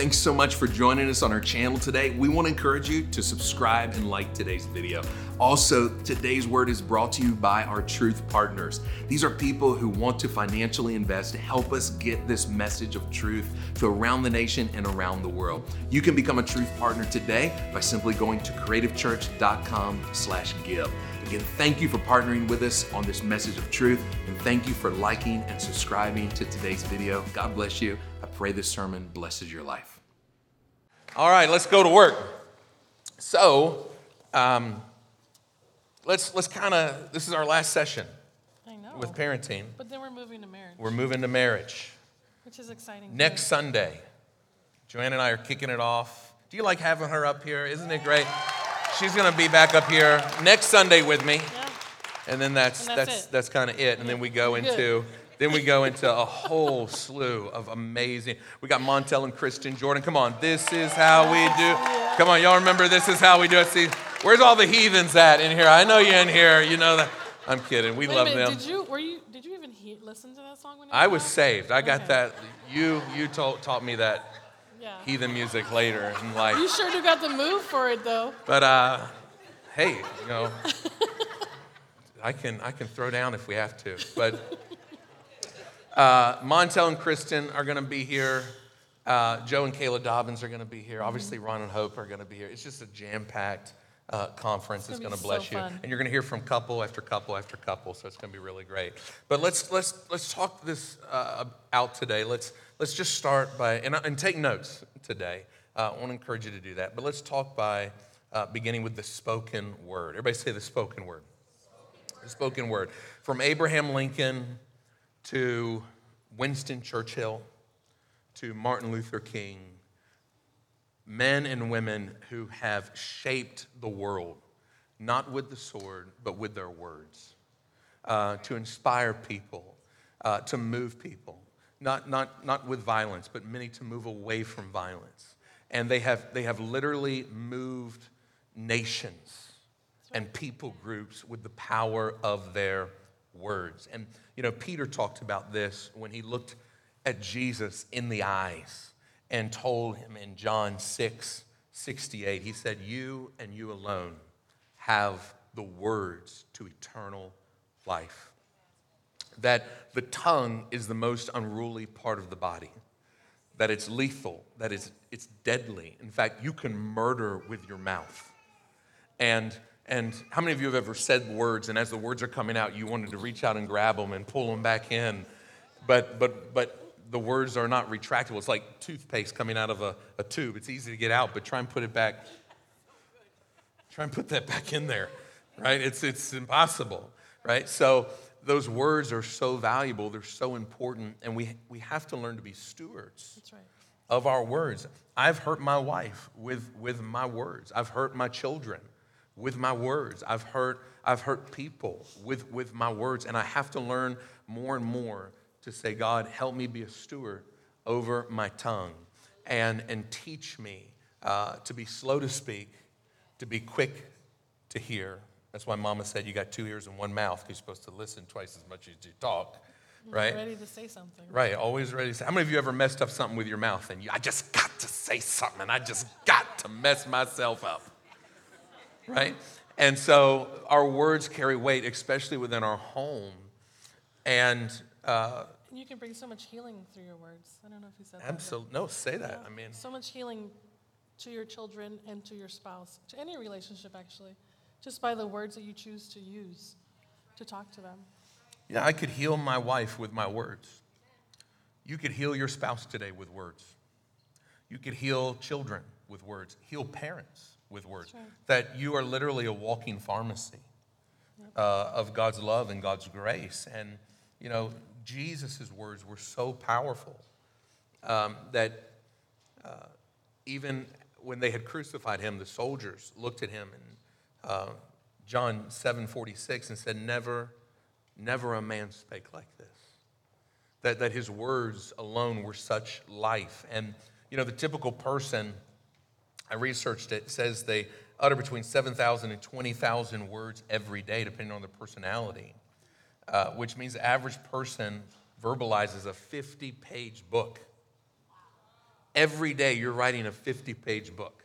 Thanks so much for joining us on our channel today. We want to encourage you to subscribe and like today's video. Also, today's word is brought to you by our truth partners. These are people who want to financially invest to help us get this message of truth to around the nation and around the world. You can become a truth partner today by simply going to creativechurch.com/give. Again, thank you for partnering with us on this message of truth, and thank you for liking and subscribing to today's video. God bless you. I pray this sermon blesses your life. All right, let's go to work. So, um, let's let's kind of this is our last session I know. with parenting. But then we're moving to marriage, We're moving to marriage which is exciting. next Sunday. Joanne and I are kicking it off. Do you like having her up here? Isn't it great? She's gonna be back up here next Sunday with me. Yeah. And then that's And that's that's that's, kind of it. And then we go Good. into then we go into a whole slew of amazing. We got Montel and Kristen Jordan. Come on, this is how we do. Come on, y'all remember this is how we do it. See, where's all the heathens at in here? I know you're in here. You know that. I'm kidding. We Wait love them. Did you were you did you even he- listen to that song when I was saved. I got Okay. that. You you told, taught me that Yeah. heathen music later in life. You sure do got the move for it though. But uh, hey, you know, I can I can throw down if we have to. But uh, Montel and Kristen are going to be here. Uh, Joe and Kayla Dobbins are going to be here. Obviously, Ron and Hope are going to be here. It's just a jam-packed uh, conference. It's, going to bless so you, fun. and you're going to hear from couple after couple after couple. So it's going to be really great. But let's let's let's talk this uh, out today. Let's let's just start by and, and take notes today. Uh, I want to encourage you to do that. But let's talk by uh, beginning with the spoken word. Everybody say the spoken word. The spoken word from Abraham Lincoln to Winston Churchill to Martin Luther King, men and women who have shaped the world, not with the sword, but with their words, uh, to inspire people, uh, to move people, not, not, not with violence, but many to move away from violence. And they have, they have literally moved nations and people groups with the power of their words. And, you know, Peter talked about this when he looked at Jesus in the eyes and told him in John 6 68, he said, You and you alone have the words to eternal life. That the tongue is the most unruly part of the body, that it's lethal, that it's, it's deadly. In fact, you can murder with your mouth. And and how many of you have ever said words and as the words are coming out, you wanted to reach out and grab them and pull them back in, but but but the words are not retractable. It's like toothpaste coming out of a, a tube. It's easy to get out, but try and put it back. Try and put that back in there, right? It's it's impossible, right? So those words are so valuable, they're so important, and we we have to learn to be stewards right. of our words. I've hurt my wife with, with my words. I've hurt my children with my words. I've hurt, I've hurt people with, with my words. And I have to learn more and more to say, God, help me be a steward over my tongue and, and teach me uh, to be slow to speak, to be quick to hear. That's why mama said you got two ears and one mouth. You're supposed to listen twice as much as you talk, right? Ready to say something. Right, always ready to say. How many of you ever messed up something with your mouth and you, I just got to say something and I just got to mess myself up? Right? And so our words carry weight, especially within our home. And uh, And you can bring so much healing through your words. I don't know if you said that. absolutely, no, say that. I mean, so much healing to your children and to your spouse, to any relationship actually, just by the words that you choose to use to talk to them. yeah, I could heal my wife with my words. You could heal your spouse today with words. You could heal children with words, heal parents with words. Right. That you are literally a walking pharmacy uh, of God's love and God's grace. And, you know, Jesus' words were so powerful um, that uh, even when they had crucified him, the soldiers looked at him in uh, John 7 46 and said, Never, never a man spake like this that, that his words alone were such life. And, you know, the typical person, I researched it, It says they utter between 7,000 and 20,000 words every day, depending on their personality, uh, which means the average person verbalizes a 50 page book every day you're writing a 50 page book.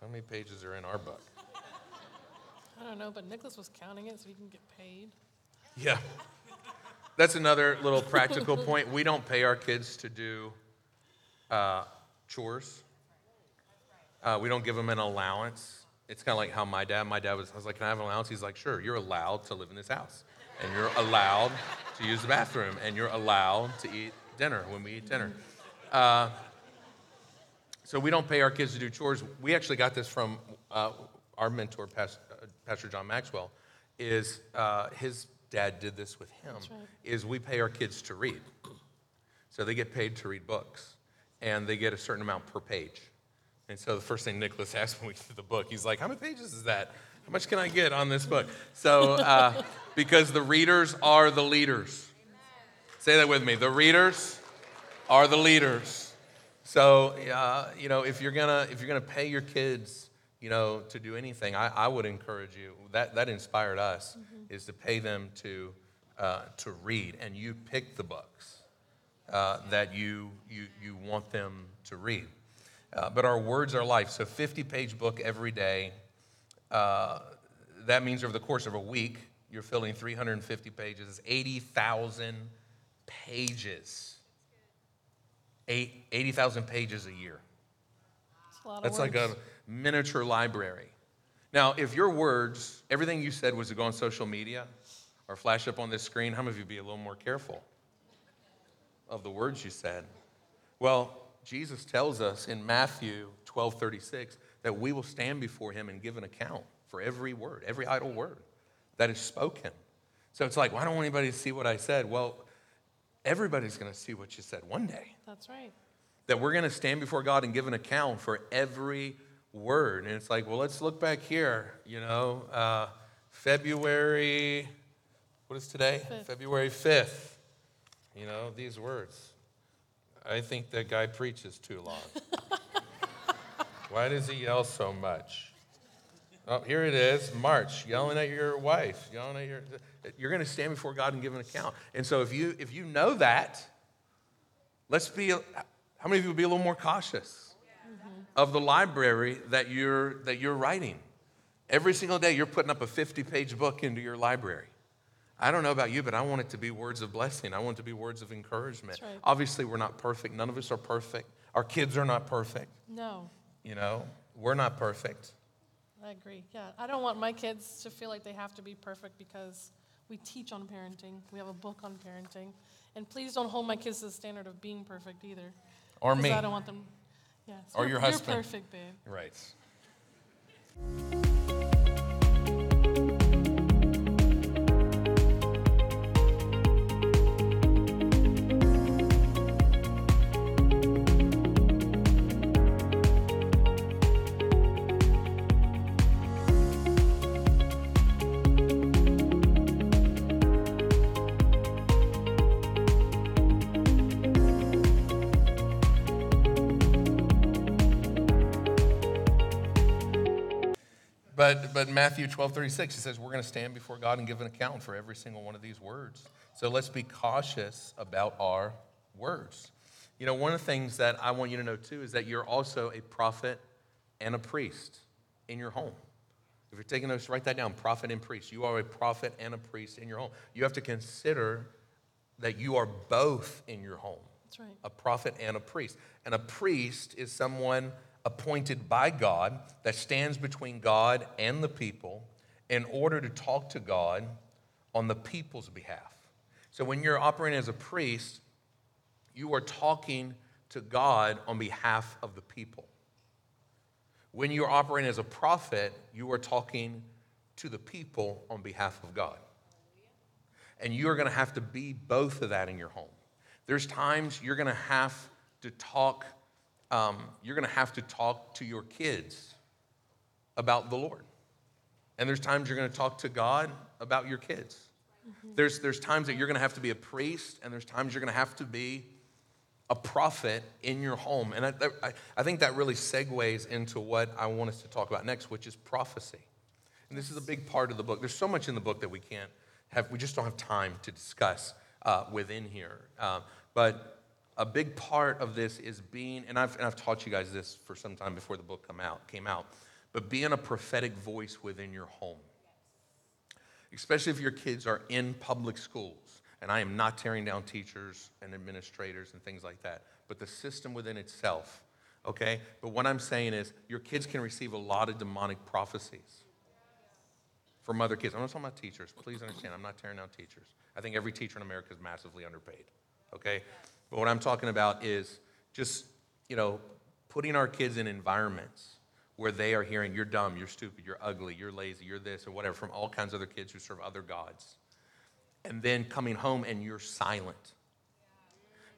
How many pages are in our book? I don't know, but Nicholas was counting it so he can get paid. Yeah. That's another little practical point. We don't pay our kids to do uh, chores. Uh, we don't give them an allowance. It's kind of like how my dad, my dad was, I was like, can I have an allowance? He's like, sure, you're allowed to live in this house. And you're allowed to use the bathroom. And you're allowed to eat dinner when we eat dinner. Uh, so we don't pay our kids to do chores. We actually got this from uh, our mentor, Pastor, uh, Pastor John Maxwell, is uh, his dad did this with him, right. is we pay our kids to read. So they get paid to read books, and they get a certain amount per page. And so the first thing Nicholas asked when we did the book, he's like, how many pages is that? How much can I get on this book? So, uh, because the readers are the leaders. Say that with me. The readers are the leaders. So, uh, you know, if you're gonna if you're gonna pay your kids, you know, to do anything, I, I would encourage you. That that inspired us is to pay them to uh, to read, and you pick the books uh, that you you you want them to read. Uh, but our words are life. So, 50 page book every day. Uh, that means over the course of a week, you're filling 350 pages, 80,000 pages. Eight- 80,000 pages a year. It's a That's like a miniature library. Now, if your words, everything you said was to go on social media or flash up on this screen, how many of you would be a little more careful of the words you said? Well, Jesus tells us in Matthew 12 36 that we will stand before him and give an account for every word, every idle word that is spoken. So it's like, well, I don't want anybody to see what I said. Well, everybody's going to see what you said one day That's right. that we're going to stand before God and give an account for every word. And it's like, well, let's look back here. You know, uh, February, what is today? Fifth. February 5th. You know, these words. I think that guy preaches too long. Why does he yell so much? Oh, here it is, March, yelling at your wife, yelling at your. You're going to stand before God and give an account. And so if you if you know that, let's be. How many of you would be a little more cautious mm-hmm. of the library that you're that you're writing? Every single day, you're putting up a 50-page book into your library. I don't know about you, but I want it to be words of blessing. I want it to be words of encouragement. That's right. Obviously, we're not perfect. None of us are perfect. Our kids are not perfect. No, You know, we're not perfect. I agree. Yeah, I don't want my kids to feel like they have to be perfect because we teach on parenting. We have a book on parenting. And please don't hold my kids to the standard of being perfect either. Or me. I don't want them. Yes. Or your husband. You're perfect, babe. Right. But, but Matthew 12, 36, he says, we're going to stand before God and give an account for every single one of these words. So let's be cautious about our words. You know, one of the things that I want you to know too is that you're also a prophet and a priest in your home. If you're taking notes, write that down prophet and priest. You are a prophet and a priest in your home. You have to consider that you are both in your home That's right. a prophet and a priest. And a priest is someone appointed by God that stands between God and the people in order to talk to God on the people's behalf. So when you're operating as a priest, you are talking to God on behalf of the people. When you're operating as a prophet, you are talking to the people on behalf of God. And you're going to have to be both of that in your home. There's times you're going to have to talk, um, you're going to have to talk to your kids about the Lord. And there's times you're going to talk to God about your kids. There's, there's times that you're going to have to be a priest, and there's times you're going to have to be a prophet in your home. And I, I, I think that really segues into what I want us to talk about next, which is prophecy. And this is a big part of the book. There's so much in the book that we can't have, we just don't have time to discuss uh, within here. Um, But a big part of this is being, and I've, and I've taught you guys this for some time before the book come out, came out, but being a prophetic voice within your home. Especially if your kids are in public schools. And I am not tearing down teachers and administrators and things like that, but the system within itself, okay? But what I'm saying is your kids can receive a lot of demonic prophecies from other kids. I'm not talking about teachers. Please understand, I'm not tearing down teachers. I think every teacher in America is massively underpaid, okay? But what I'm talking about is just, you know, putting our kids in environments where they are hearing, you're dumb, you're stupid, you're ugly, you're lazy, you're this, or whatever, from all kinds of other kids who serve other gods. And then coming home and you're silent.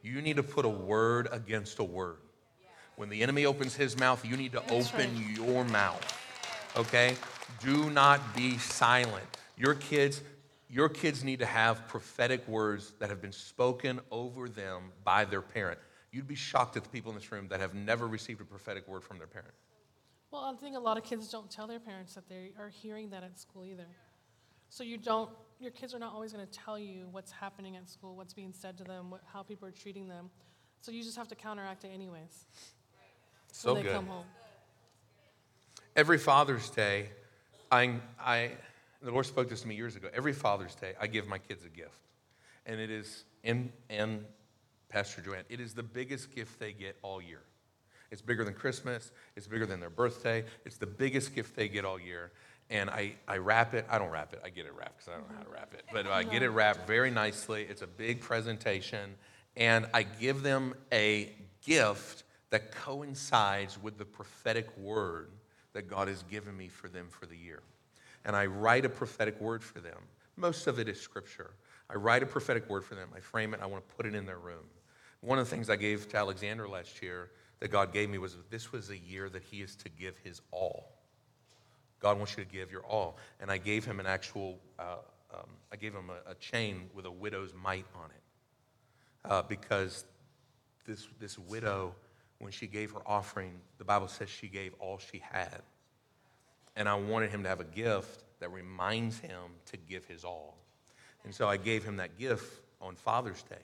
You need to put a word against a word. When the enemy opens his mouth, you need to That's open right. your mouth. Okay? Do not be silent. Your kids, your kids need to have prophetic words that have been spoken over them by their parent. You'd be shocked at the people in this room that have never received a prophetic word from their parent. Well, I think a lot of kids don't tell their parents that they are hearing that at school either. So you don't, your kids are not always going to tell you what's happening at school, what's being said to them, what, how people are treating them. So you just have to counteract it anyways So when they good. come home. Every Father's Day, I, I, the Lord spoke this to me years ago. Every Father's Day, I give my kids a gift. And it is, and, and Pastor Joanne, it is the biggest gift they get all year. It's bigger than Christmas, it's bigger than their birthday, it's the biggest gift they get all year. And I, I wrap it, I don't wrap it, I get it wrapped because I don't know how to wrap it. But I get it wrapped very nicely. It's a big presentation. And I give them a gift that coincides with the prophetic word that God has given me for them for the year. And I write a prophetic word for them. Most of it is scripture. I write a prophetic word for them. I frame it. I want to put it in their room. One of the things I gave to Alexander last year that God gave me was this was a year that he is to give his all. God wants you to give your all. And I gave him an actual, uh, um, I gave him a, a chain with a widow's mite on it. Uh, because this, this widow, when she gave her offering, the Bible says she gave all she had. And I wanted him to have a gift that reminds him to give his all. And so I gave him that gift on Father's Day.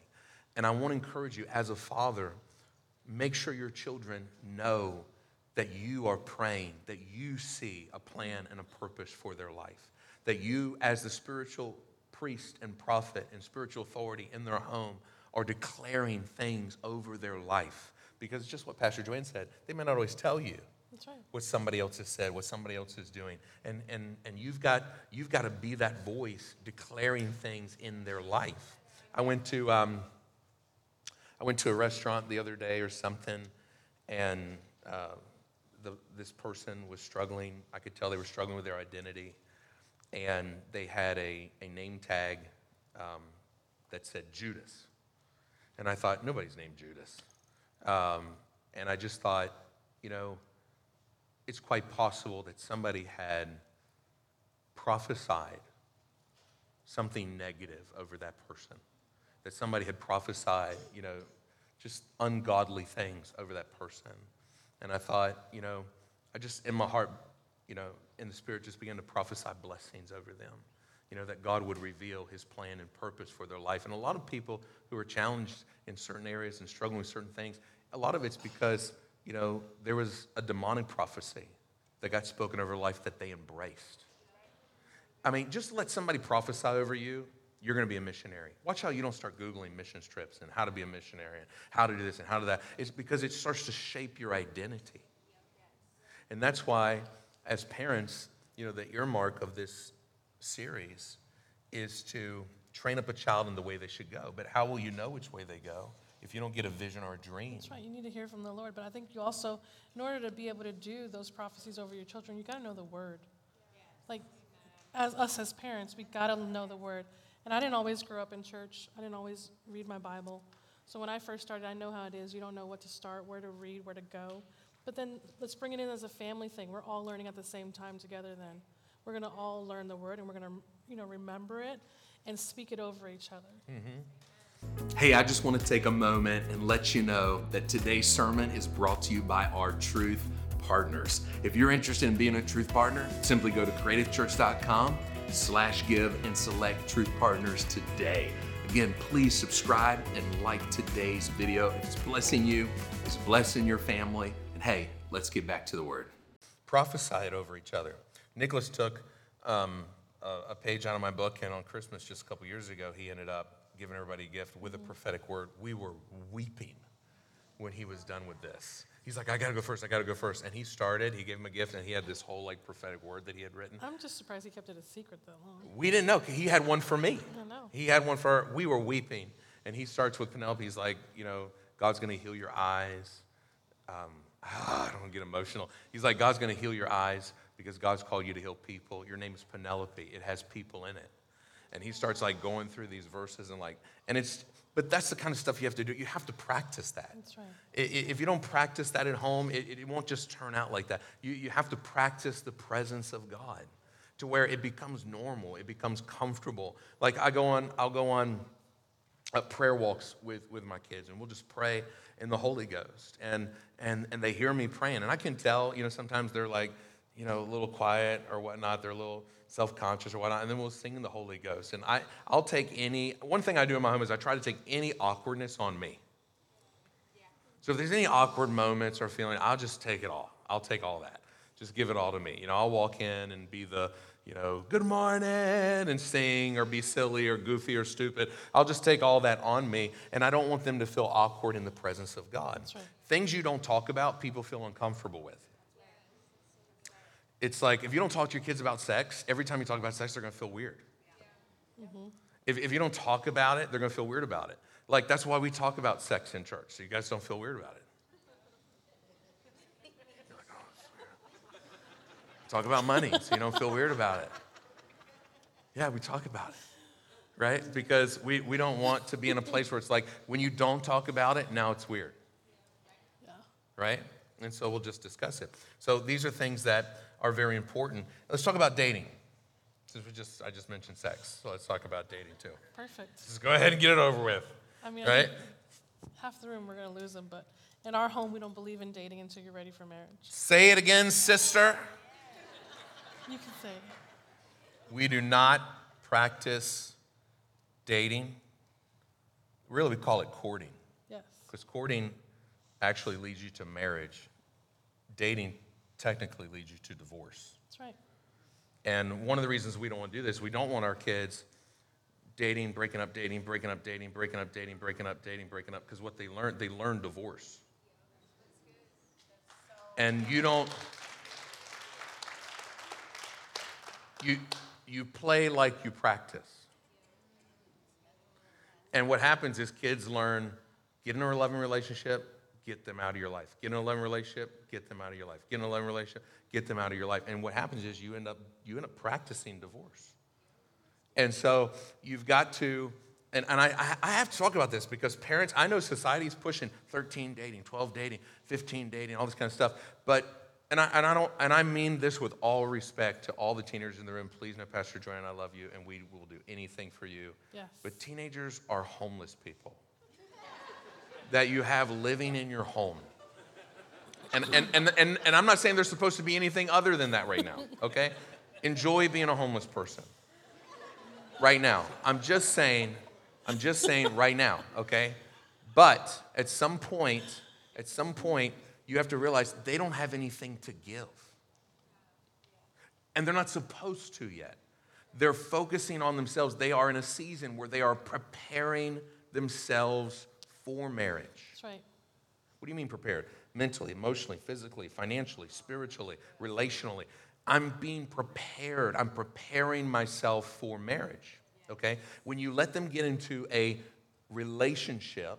And I want to encourage you, as a father, make sure your children know that you are praying, that you see a plan and a purpose for their life, that you, as the spiritual priest and prophet and spiritual authority in their home, are declaring things over their life. Because just what Pastor Joanne said, they may not always tell you right. what somebody else has said, what somebody else is doing. And, and, and you've, got, you've got to be that voice declaring things in their life. I went to, um, I went to a restaurant the other day or something, and uh, the, this person was struggling. I could tell they were struggling with their identity. And they had a, a name tag um, that said Judas. And I thought, nobody's named Judas. Um, and I just thought, you know, it's quite possible that somebody had prophesied something negative over that person. That somebody had prophesied, you know, just ungodly things over that person. And I thought, you know, I just, in my heart, you know, in the spirit, just began to prophesy blessings over them. You know, that God would reveal his plan and purpose for their life. And a lot of people who are challenged in certain areas and struggling with certain things, a lot of it's because, you know, there was a demonic prophecy that got spoken over life that they embraced. I mean, just let somebody prophesy over you, you're going to be a missionary. Watch how you don't start Googling missions trips and how to be a missionary and how to do this and how to that. It's because it starts to shape your identity. And that's why, as parents, you know, the earmark of this series is to train up a child in the way they should go. But how will you know which way they go if you don't get a vision or a dream? That's right. You need to hear from the Lord. But I think you also, in order to be able to do those prophecies over your children, you got to know the word. Like, as us as parents, we got to know the word. And I didn't always grow up in church. I didn't always read my Bible. So when I first started, I know how it is. You don't know what to start, where to read, where to go. But then let's bring it in as a family thing. We're all learning at the same time together. Then we're gonna all learn the word, and we're gonna, you know, remember it and speak it over each other. Mm-hmm. Hey, I just want to take a moment and let you know that today's sermon is brought to you by our Truth Partners. If you're interested in being a Truth Partner, simply go to creativechurch.com slash give and select Truth Partners today. Again, please subscribe and like today's video. It's blessing you, it's blessing your family. And hey, let's get back to the word. Prophesy it over each other. Nicholas took um, a, a page out of my book, and on Christmas just a couple years ago, he ended up giving everybody a gift with a prophetic word. We were weeping when he was done with this. He's like, I gotta go first, I gotta go first. And he started, he gave him a gift, and he had this whole like prophetic word that he had written. I'm just surprised he kept it a secret that long. We didn't know. He had one for me. I know. He had one for, we were weeping. And he starts with Penelope. He's like, you know, God's gonna heal your eyes. Um, I don't wanna get emotional. He's like, God's gonna heal your eyes because God's called you to heal people. Your name is Penelope, it has people in it. And he starts like going through these verses and like, and it's, but that's the kind of stuff you have to do. You have to practice that. That's right. If you don't practice that at home, it, it won't just turn out like that. You, you have to practice the presence of God to where it becomes normal, it becomes comfortable. Like I go on, I'll go on uh, prayer walks with, with my kids, and we'll just pray in the Holy Ghost. And, and, and they hear me praying. And I can tell, you know, sometimes they're like, you know, a little quiet or whatnot. They're a little self conscious or whatnot. And then we'll sing in the Holy Ghost. And I, I'll take any, one thing I do in my home is I try to take any awkwardness on me. So if there's any awkward moments or feeling, I'll just take it all. I'll take all that. Just give it all to me. You know, I'll walk in and be the, you know, good morning and sing or be silly or goofy or stupid. I'll just take all that on me. And I don't want them to feel awkward in the presence of God. right. Things you don't talk about, people feel uncomfortable with. It's like if you don't talk to your kids about sex, every time you talk about sex, they're going to feel weird. Mm-hmm. If, if you don't talk about it, they're going to feel weird about it. Like, that's why we talk about sex in church, so you guys don't feel weird about it. Like, "Oh. Talk about money, so you don't feel weird about it. Yeah, we talk about it, right? Because we, we don't want to be in a place where it's like, when you don't talk about it, now it's weird Yeah. right? And so we'll just discuss it. So these are things that are very important. Let's talk about dating. Since we just I just mentioned sex, so let's talk about dating too. Perfect. Just go ahead and get it over with. I mean, Right? half the room we're gonna lose them, but in our home we don't believe in dating until you're ready for marriage. Say it again, sister. You can say, it. We do not practice dating. Really, we call it courting. yes. Because courting actually leads you to marriage. Dating technically leads you to divorce. That's right. And one of the reasons we don't want to do this, we don't want our kids dating, breaking up, dating, breaking up, dating, breaking up, dating, breaking up, dating, breaking up, because what they learn, they learn divorce. And you don't, you, you play like you practice. And what happens is kids learn get in a loving relationship, get them out of your life. Get in a loving relationship, get them out of your life. Get in a loving relationship, get them out of your life. And what happens is you end up you end up practicing divorce. And so you've got to, and, and I, I have to talk about this because parents, I know society's pushing 13 dating, 12 dating, 15 dating, all this kind of stuff. But, and I, and I don't, and I mean this with all respect to all the teenagers in the room. Please know, Pastor Joanne, I love you, and we will do anything for you. Yes. But teenagers are homeless people that you have living in your home. And, and, and, and, and I'm not saying they're supposed to be anything other than that right now, okay? Enjoy being a homeless person right now. I'm just saying, I'm just saying right now, okay? But at some point, at some point, you have to realize they don't have anything to give. And they're not supposed to yet. They're focusing on themselves. They are in a season where they are preparing themselves for marriage. That's right. What do you mean prepared? Mentally, emotionally, physically, financially, spiritually, relationally. I'm being prepared. I'm preparing myself for marriage. Okay? When you let them get into a relationship,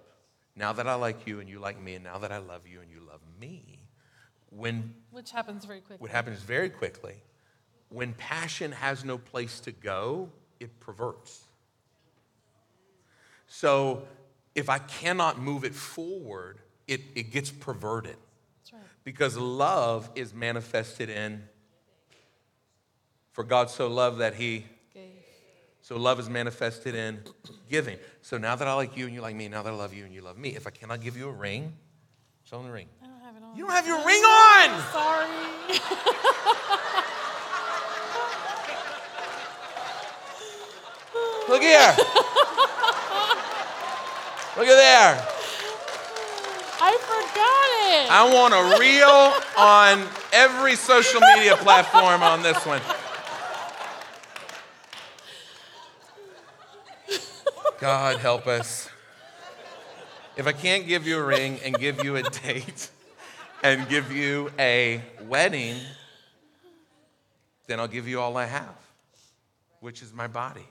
now that I like you and you like me, and now that I love you and you love me, when Which happens very quickly. what happens very quickly, when passion has no place to go, it perverts. So if I cannot move it forward, it, it gets perverted That's right. because love is manifested in for God so loved that he Gave. so love is manifested in giving. So now that I like you and you like me, now that I love you and you love me, if I cannot give you a ring, show me the ring. I don't have it on. You don't have your ring on. Sorry. Look here. Look at there. I forgot it. I want a reel on every social media platform on this one. God help us. If I can't give you a ring and give you a date and give you a wedding, then I'll give you all I have, which is my body.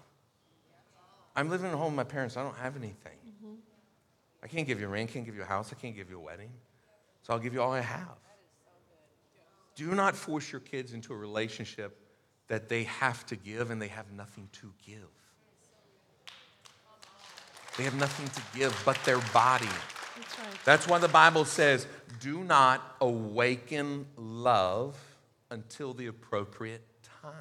I'm living at home with my parents. I don't have anything. I can't give you a ring, I can't give you a house, I can't give you a wedding. So I'll give you all I have. Do not force your kids into a relationship that they have to give and they have nothing to give. They have nothing to give but their body. That's right. That's why the Bible says, do not awaken love until the appropriate time.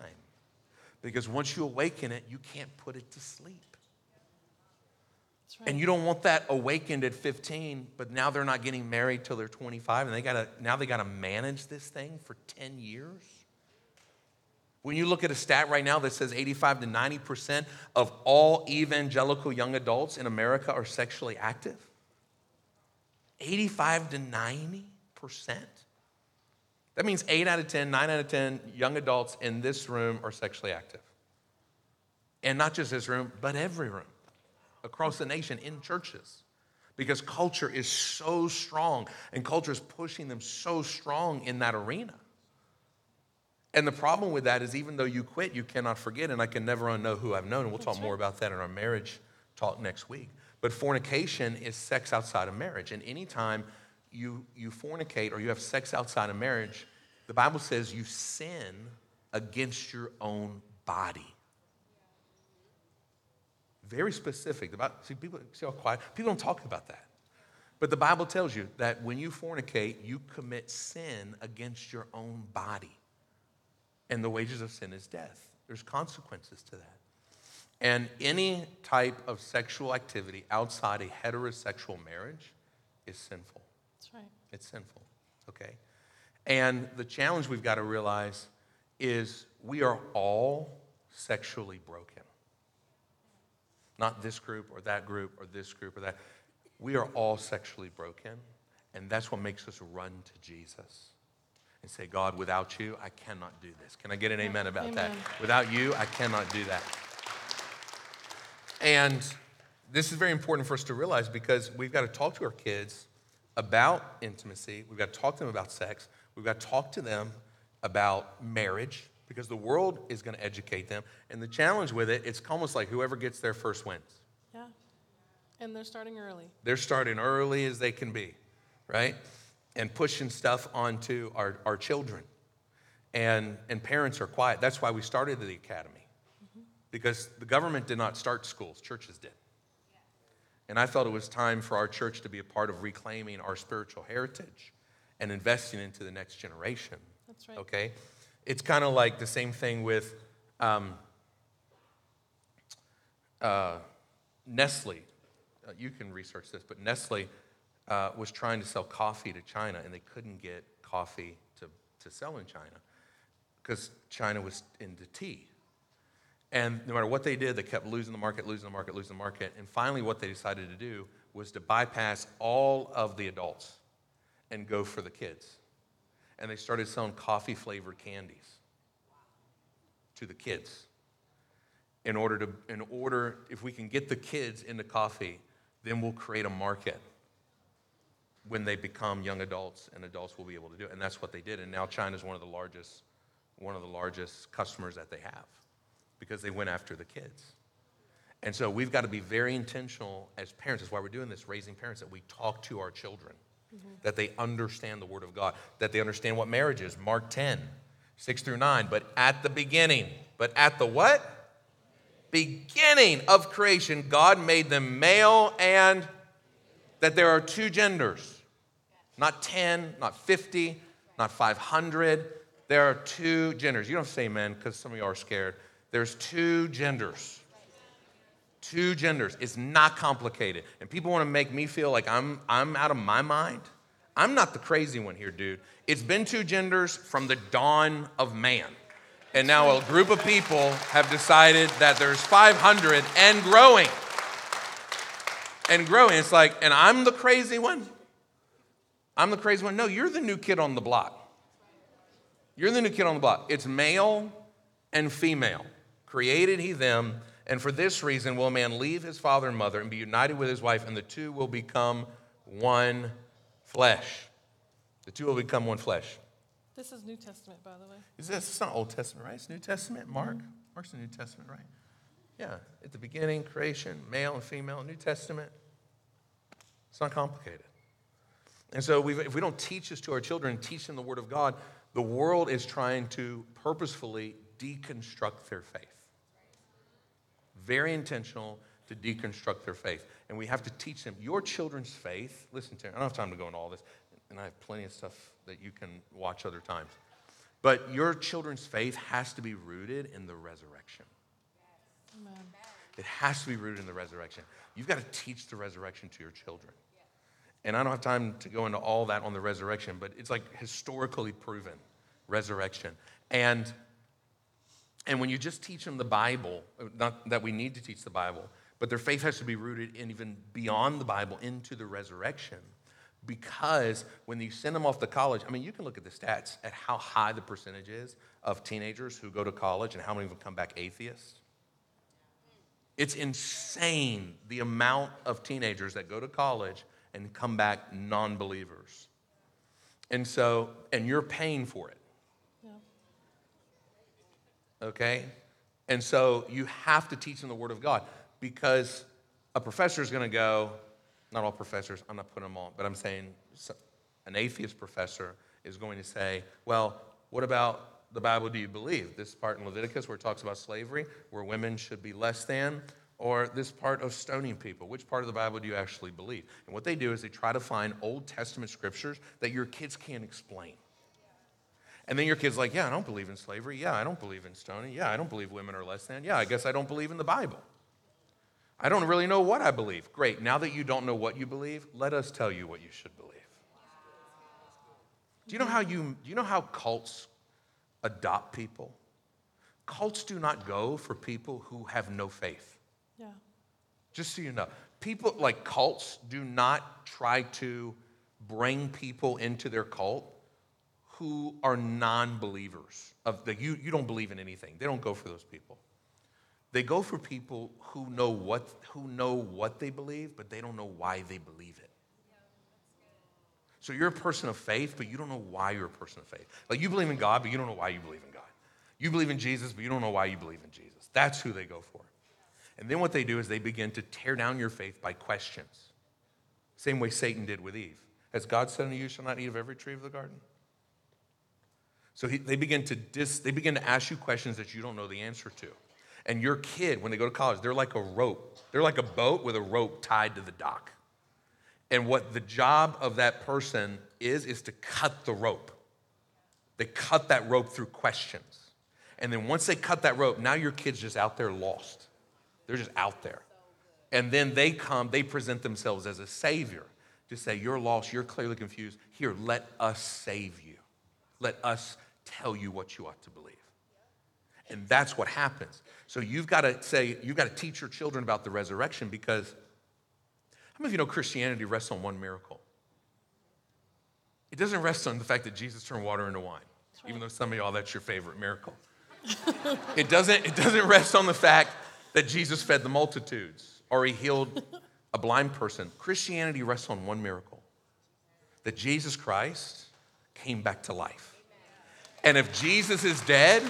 Because once you awaken it, you can't put it to sleep. Right. And you don't want that awakened at 15, but now they're not getting married till they're 25 and they got to now they got to manage this thing for 10 years. When you look at a stat right now that says 85 to 90% of all evangelical young adults in America are sexually active. 85 to 90%. That means 8 out of 10, 9 out of 10 young adults in this room are sexually active. And not just this room, but every room across the nation in churches because culture is so strong and culture is pushing them so strong in that arena. And the problem with that is even though you quit, you cannot forget, and I can never unknow who I've known. And we'll talk more about that in our marriage talk next week. But fornication is sex outside of marriage. And anytime you, you fornicate or you have sex outside of marriage, the Bible says you sin against your own body. Very specific. About, see, people see how quiet. People don't talk about that. But the Bible tells you that when you fornicate, you commit sin against your own body. And the wages of sin is death. There's consequences to that. And any type of sexual activity outside a heterosexual marriage is sinful. That's right. It's sinful, okay? And the challenge we've got to realize is we are all sexually broken. Not this group or that group or this group or that. We are all sexually broken, and that's what makes us run to Jesus and say, God, without you, I cannot do this. Can I get an amen about that? Without you, I cannot do that. And this is very important for us to realize because we've got to talk to our kids about intimacy. We've got to talk to them about sex. We've got to talk to them about marriage because the world is going to educate them. And the challenge with it, it's almost like whoever gets there first wins. Yeah. And they're starting early. They're starting early as they can be, right? And pushing stuff onto our, our children. And, and parents are quiet. That's why we started the academy. Mm-hmm. Because the government did not start schools, churches did. And I felt it was time for our church to be a part of reclaiming our spiritual heritage and investing into the next generation. That's right. Okay? It's kind of like the same thing with um, uh, Nestle. Uh, you can research this, but Nestle uh, was trying to sell coffee to China, and they couldn't get coffee to, to sell in China because China was into tea. And no matter what they did, they kept losing the market, losing the market, losing the market. And finally, what they decided to do was to bypass all of the adults and go for the kids. And they started selling coffee flavored candies to the kids. In order to, in order, if we can get the kids into coffee, then we'll create a market when they become young adults and adults will be able to do it. And that's what they did. And now China's one of the largest, one of the largest customers that they have because they went after the kids. And so we've got to be very intentional as parents. That's why we're doing this, raising parents, that we talk to our children, Mm-hmm. that they understand the Word of God, that they understand what marriage is. Mark 10, 6 through 9. But at the beginning, but at the what? Beginning of creation, God made them male and that there are two genders, not 10, not 50, not 500. There are two genders. You don't say men because some of you are scared. There's two genders. Two genders. It's not complicated. And people want to make me feel like I'm, I'm out of my mind. I'm not the crazy one here, dude. It's been two genders from the dawn of man. And now a group of people have decided that there's 500 and growing. and growing. It's like, and I'm the crazy one. I'm the crazy one. No, you're the new kid on the block. You're the new kid on the block. It's male and female. Created he them, and for this reason will a man leave his father and mother and be united with his wife, and the two will become one flesh. The two will become one flesh. This is New Testament, by the way. Is this it's not Old Testament, right? It's New Testament. Mark. Mark's the New Testament, right? Yeah. At the beginning, creation, male and female, New Testament. It's not complicated. And so we've, if we don't teach this to our children, teach them the Word of God, the world is trying to purposefully deconstruct their faith. Very intentional to deconstruct their faith. And we have to teach them your children's faith. Listen to me, I don't have time to go into all this, and I have plenty of stuff that you can watch other times. But your children's faith has to be rooted in the resurrection. It has to be rooted in the resurrection. You've got to teach the resurrection to your children. And I don't have time to go into all that on the resurrection, but it's like historically proven resurrection. And and when you just teach them the Bible, not that we need to teach the Bible, but their faith has to be rooted in even beyond the Bible into the resurrection. Because when you send them off to college, I mean, you can look at the stats at how high the percentage is of teenagers who go to college and how many of them come back atheists. It's insane the amount of teenagers that go to college and come back non believers. And so, and you're paying for it. Okay? And so you have to teach them the Word of God because a professor is going to go, not all professors, I'm not putting them all, but I'm saying an atheist professor is going to say, well, what about the Bible do you believe? This part in Leviticus where it talks about slavery, where women should be less than, or this part of stoning people? Which part of the Bible do you actually believe? And what they do is they try to find Old Testament scriptures that your kids can't explain. And then your kid's like, Yeah, I don't believe in slavery. Yeah, I don't believe in stoning. Yeah, I don't believe women are less than. Yeah, I guess I don't believe in the Bible. I don't really know what I believe. Great. Now that you don't know what you believe, let us tell you what you should believe. Do you know how you do you know how cults adopt people? Cults do not go for people who have no faith. Yeah. Just so you know, people like cults do not try to bring people into their cult who are non-believers of the you, you don't believe in anything. They don't go for those people. They go for people who know what who know what they believe, but they don't know why they believe it. So you're a person of faith, but you don't know why you're a person of faith. Like you believe in God, but you don't know why you believe in God. You believe in Jesus, but you don't know why you believe in Jesus. That's who they go for. And then what they do is they begin to tear down your faith by questions. Same way Satan did with Eve. Has God said unto you, you shall not eat of every tree of the garden? So he, they, begin to dis, they begin to ask you questions that you don't know the answer to. And your kid, when they go to college, they're like a rope. They're like a boat with a rope tied to the dock. And what the job of that person is, is to cut the rope. They cut that rope through questions. And then once they cut that rope, now your kid's just out there lost. They're just out there. And then they come, they present themselves as a savior to say, You're lost, you're clearly confused. Here, let us save you. Let us tell you what you ought to believe. And that's what happens. So you've got to say, you've got to teach your children about the resurrection because how many of you know Christianity rests on one miracle? It doesn't rest on the fact that Jesus turned water into wine, even though some of y'all that's your favorite miracle. it, doesn't, it doesn't rest on the fact that Jesus fed the multitudes or he healed a blind person. Christianity rests on one miracle that Jesus Christ came back to life. And if Jesus is dead,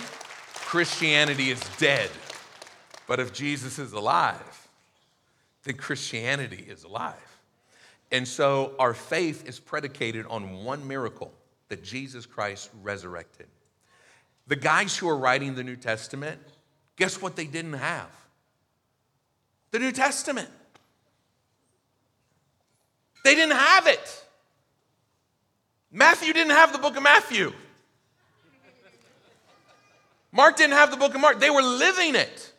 Christianity is dead. But if Jesus is alive, then Christianity is alive. And so our faith is predicated on one miracle that Jesus Christ resurrected. The guys who are writing the New Testament, guess what they didn't have? The New Testament. They didn't have it. Matthew didn't have the book of Matthew. Mark didn't have the book of Mark. They were living it.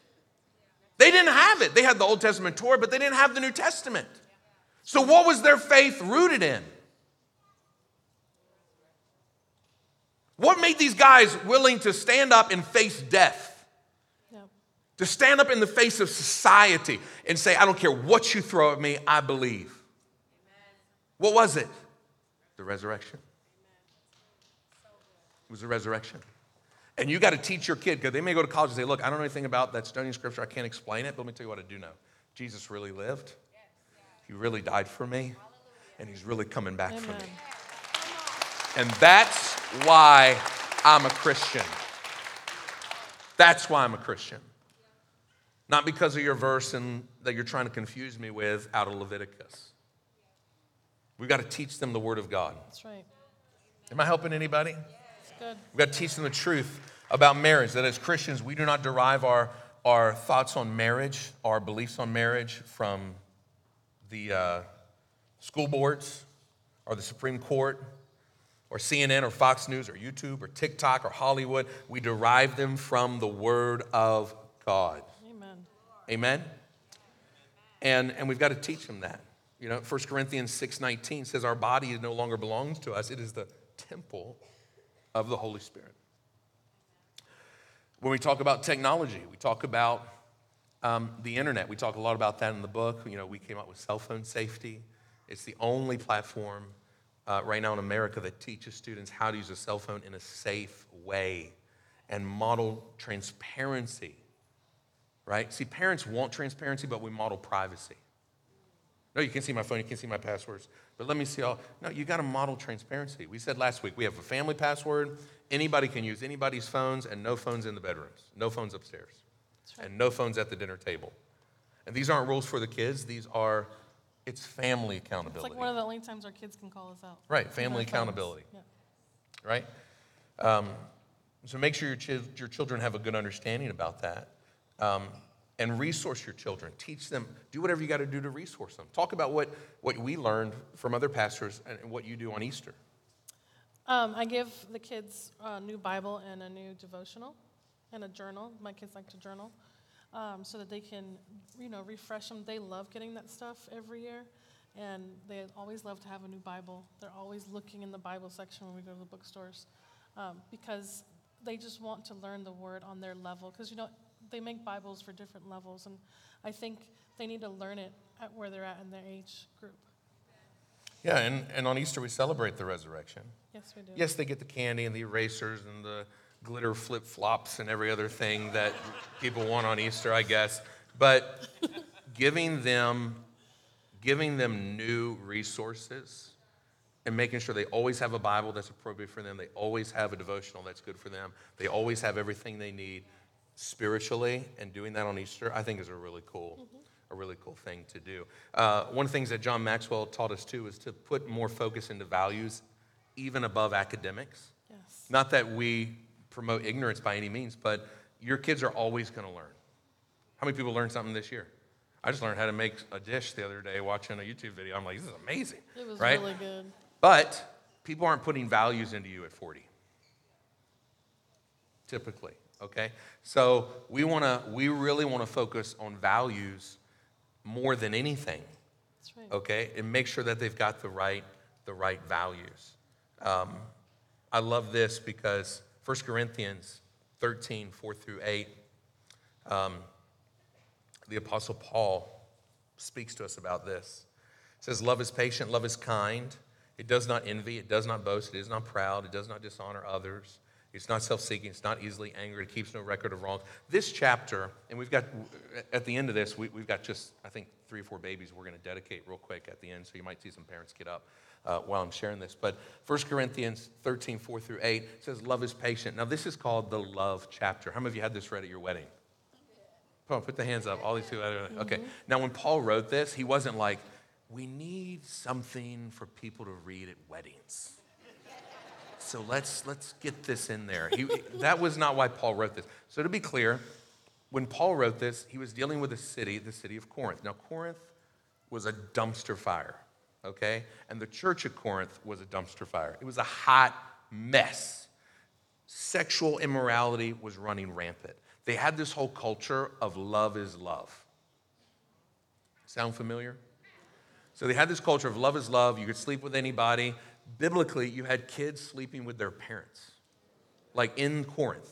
They didn't have it. They had the Old Testament Torah, but they didn't have the New Testament. So, what was their faith rooted in? What made these guys willing to stand up and face death? To stand up in the face of society and say, I don't care what you throw at me, I believe. What was it? The resurrection. It was the resurrection. And you got to teach your kid, because they may go to college and say, Look, I don't know anything about that studying scripture. I can't explain it, but let me tell you what I do know. Jesus really lived, He really died for me, and He's really coming back Amen. for me. And that's why I'm a Christian. That's why I'm a Christian. Not because of your verse and that you're trying to confuse me with out of Leviticus. We've got to teach them the Word of God. That's right. Am I helping anybody? Good. We've got to teach them the truth about marriage, that as Christians, we do not derive our, our thoughts on marriage, our beliefs on marriage from the uh, school boards or the Supreme Court or CNN or Fox News or YouTube or TikTok or Hollywood. We derive them from the Word of God. Amen. Amen? And, and we've got to teach them that. You know, 1 Corinthians 6.19 says our body no longer belongs to us. It is the temple of the Holy Spirit. When we talk about technology, we talk about um, the internet. We talk a lot about that in the book. You know, we came up with cell phone safety. It's the only platform uh, right now in America that teaches students how to use a cell phone in a safe way and model transparency right? See, parents want transparency, but we model privacy. No, you can see my phone, you can see my passwords, but let me see all. No, you got to model transparency. We said last week we have a family password. Anybody can use anybody's phones, and no phones in the bedrooms, no phones upstairs, right. and no phones at the dinner table. And these aren't rules for the kids. These are, it's family accountability. It's like one of the only times our kids can call us out. right? Family accountability Yeah. right? Um, so make sure your, chil- your children have a good understanding about that. Um, and resource your children. Teach them, do whatever you got to do to resource them. Talk about what, what we learned from other pastors and what you do on Easter. Um, I give the kids a new Bible and a new devotional and a journal. My kids like to journal um, so that they can, you know, refresh them. They love getting that stuff every year, and they always love to have a new Bible. They're always looking in the Bible section when we go to the bookstores um, because they just want to learn the Word on their level. Because you know, they make Bibles for different levels, and I think they need to learn it at where they're at in their age group. Yeah, and, and on Easter we celebrate the resurrection. Yes, we do. Yes, they get the candy and the erasers and the glitter flip flops and every other thing that people want on Easter, I guess. But giving them, giving them new resources and making sure they always have a Bible that's appropriate for them, they always have a devotional that's good for them, they always have everything they need spiritually, and doing that on Easter, I think is a really cool, a really cool thing to do. Uh, one of the things that John Maxwell taught us too is to put more focus into values, even above academics. Yes. Not that we promote ignorance by any means, but your kids are always going to learn. How many people learned something this year? I just learned how to make a dish the other day watching a YouTube video. I'm like, this is amazing. It was right? really good. But people aren't putting values into you at 40. Typically, okay? So we want to we really want to focus on values more than anything, That's right. okay? And make sure that they've got the right the right values. Um, I love this because 1 Corinthians 13, 4 through 8, um, the Apostle Paul speaks to us about this. It says, Love is patient, love is kind. It does not envy, it does not boast, it is not proud, it does not dishonor others. It's not self seeking, it's not easily angered, it keeps no record of wrongs. This chapter, and we've got, at the end of this, we, we've got just, I think, three or four babies we're going to dedicate real quick at the end, so you might see some parents get up uh, while I'm sharing this. But 1 Corinthians 13, 4 through 8 says, Love is patient. Now, this is called the love chapter. How many of you had this read at your wedding? On, put the hands up. All these people. Okay. Now, when Paul wrote this, he wasn't like, we need something for people to read at weddings. So let's, let's get this in there. He, that was not why Paul wrote this. So, to be clear, when Paul wrote this, he was dealing with a city, the city of Corinth. Now, Corinth was a dumpster fire, okay? And the church of Corinth was a dumpster fire. It was a hot mess. Sexual immorality was running rampant. They had this whole culture of love is love. Sound familiar? So they had this culture of love is love. You could sleep with anybody. Biblically, you had kids sleeping with their parents, like in Corinth.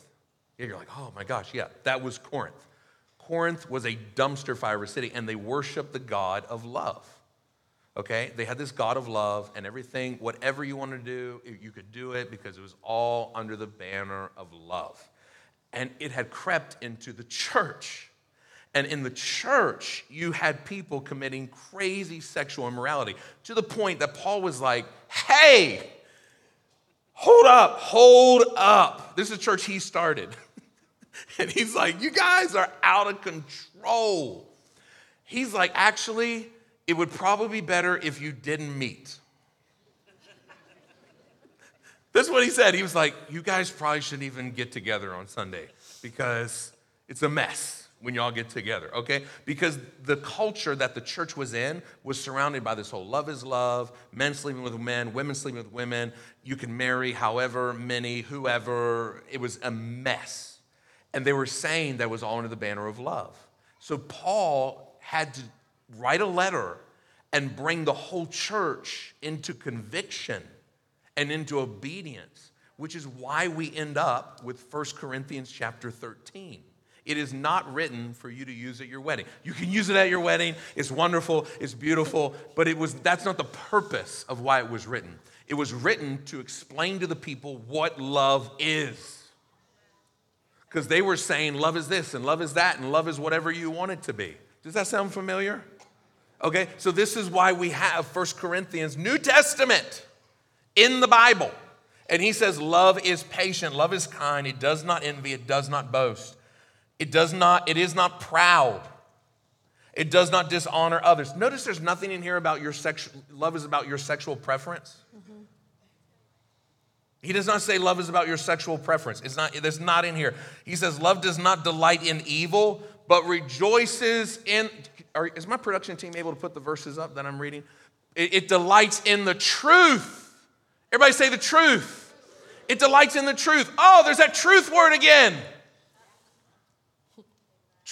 Yeah, you're like, oh my gosh, yeah, that was Corinth. Corinth was a dumpster fire city, and they worshiped the God of love. Okay? They had this God of love, and everything, whatever you want to do, you could do it because it was all under the banner of love. And it had crept into the church. And in the church, you had people committing crazy sexual immorality to the point that Paul was like, hey, hold up, hold up. This is a church he started. and he's like, you guys are out of control. He's like, actually, it would probably be better if you didn't meet. That's what he said. He was like, You guys probably shouldn't even get together on Sunday because it's a mess when y'all get together, okay? Because the culture that the church was in was surrounded by this whole love is love, men sleeping with men, women sleeping with women. You can marry however many, whoever. It was a mess. And they were saying that was all under the banner of love. So Paul had to write a letter and bring the whole church into conviction and into obedience, which is why we end up with 1 Corinthians chapter 13. It is not written for you to use at your wedding. You can use it at your wedding. It's wonderful, it's beautiful, but it was that's not the purpose of why it was written. It was written to explain to the people what love is. Because they were saying love is this and love is that and love is whatever you want it to be. Does that sound familiar? Okay, so this is why we have First Corinthians, New Testament in the Bible. And he says, Love is patient, love is kind, it does not envy, it does not boast, it does not, it is not proud, it does not dishonor others. Notice there's nothing in here about your sexual love is about your sexual preference. Mm-hmm. He does not say love is about your sexual preference. It's not, that's not in here. He says, Love does not delight in evil, but rejoices in. Are, is my production team able to put the verses up that I'm reading? It, it delights in the truth. Everybody say the truth. It delights in the truth. Oh, there's that truth word again.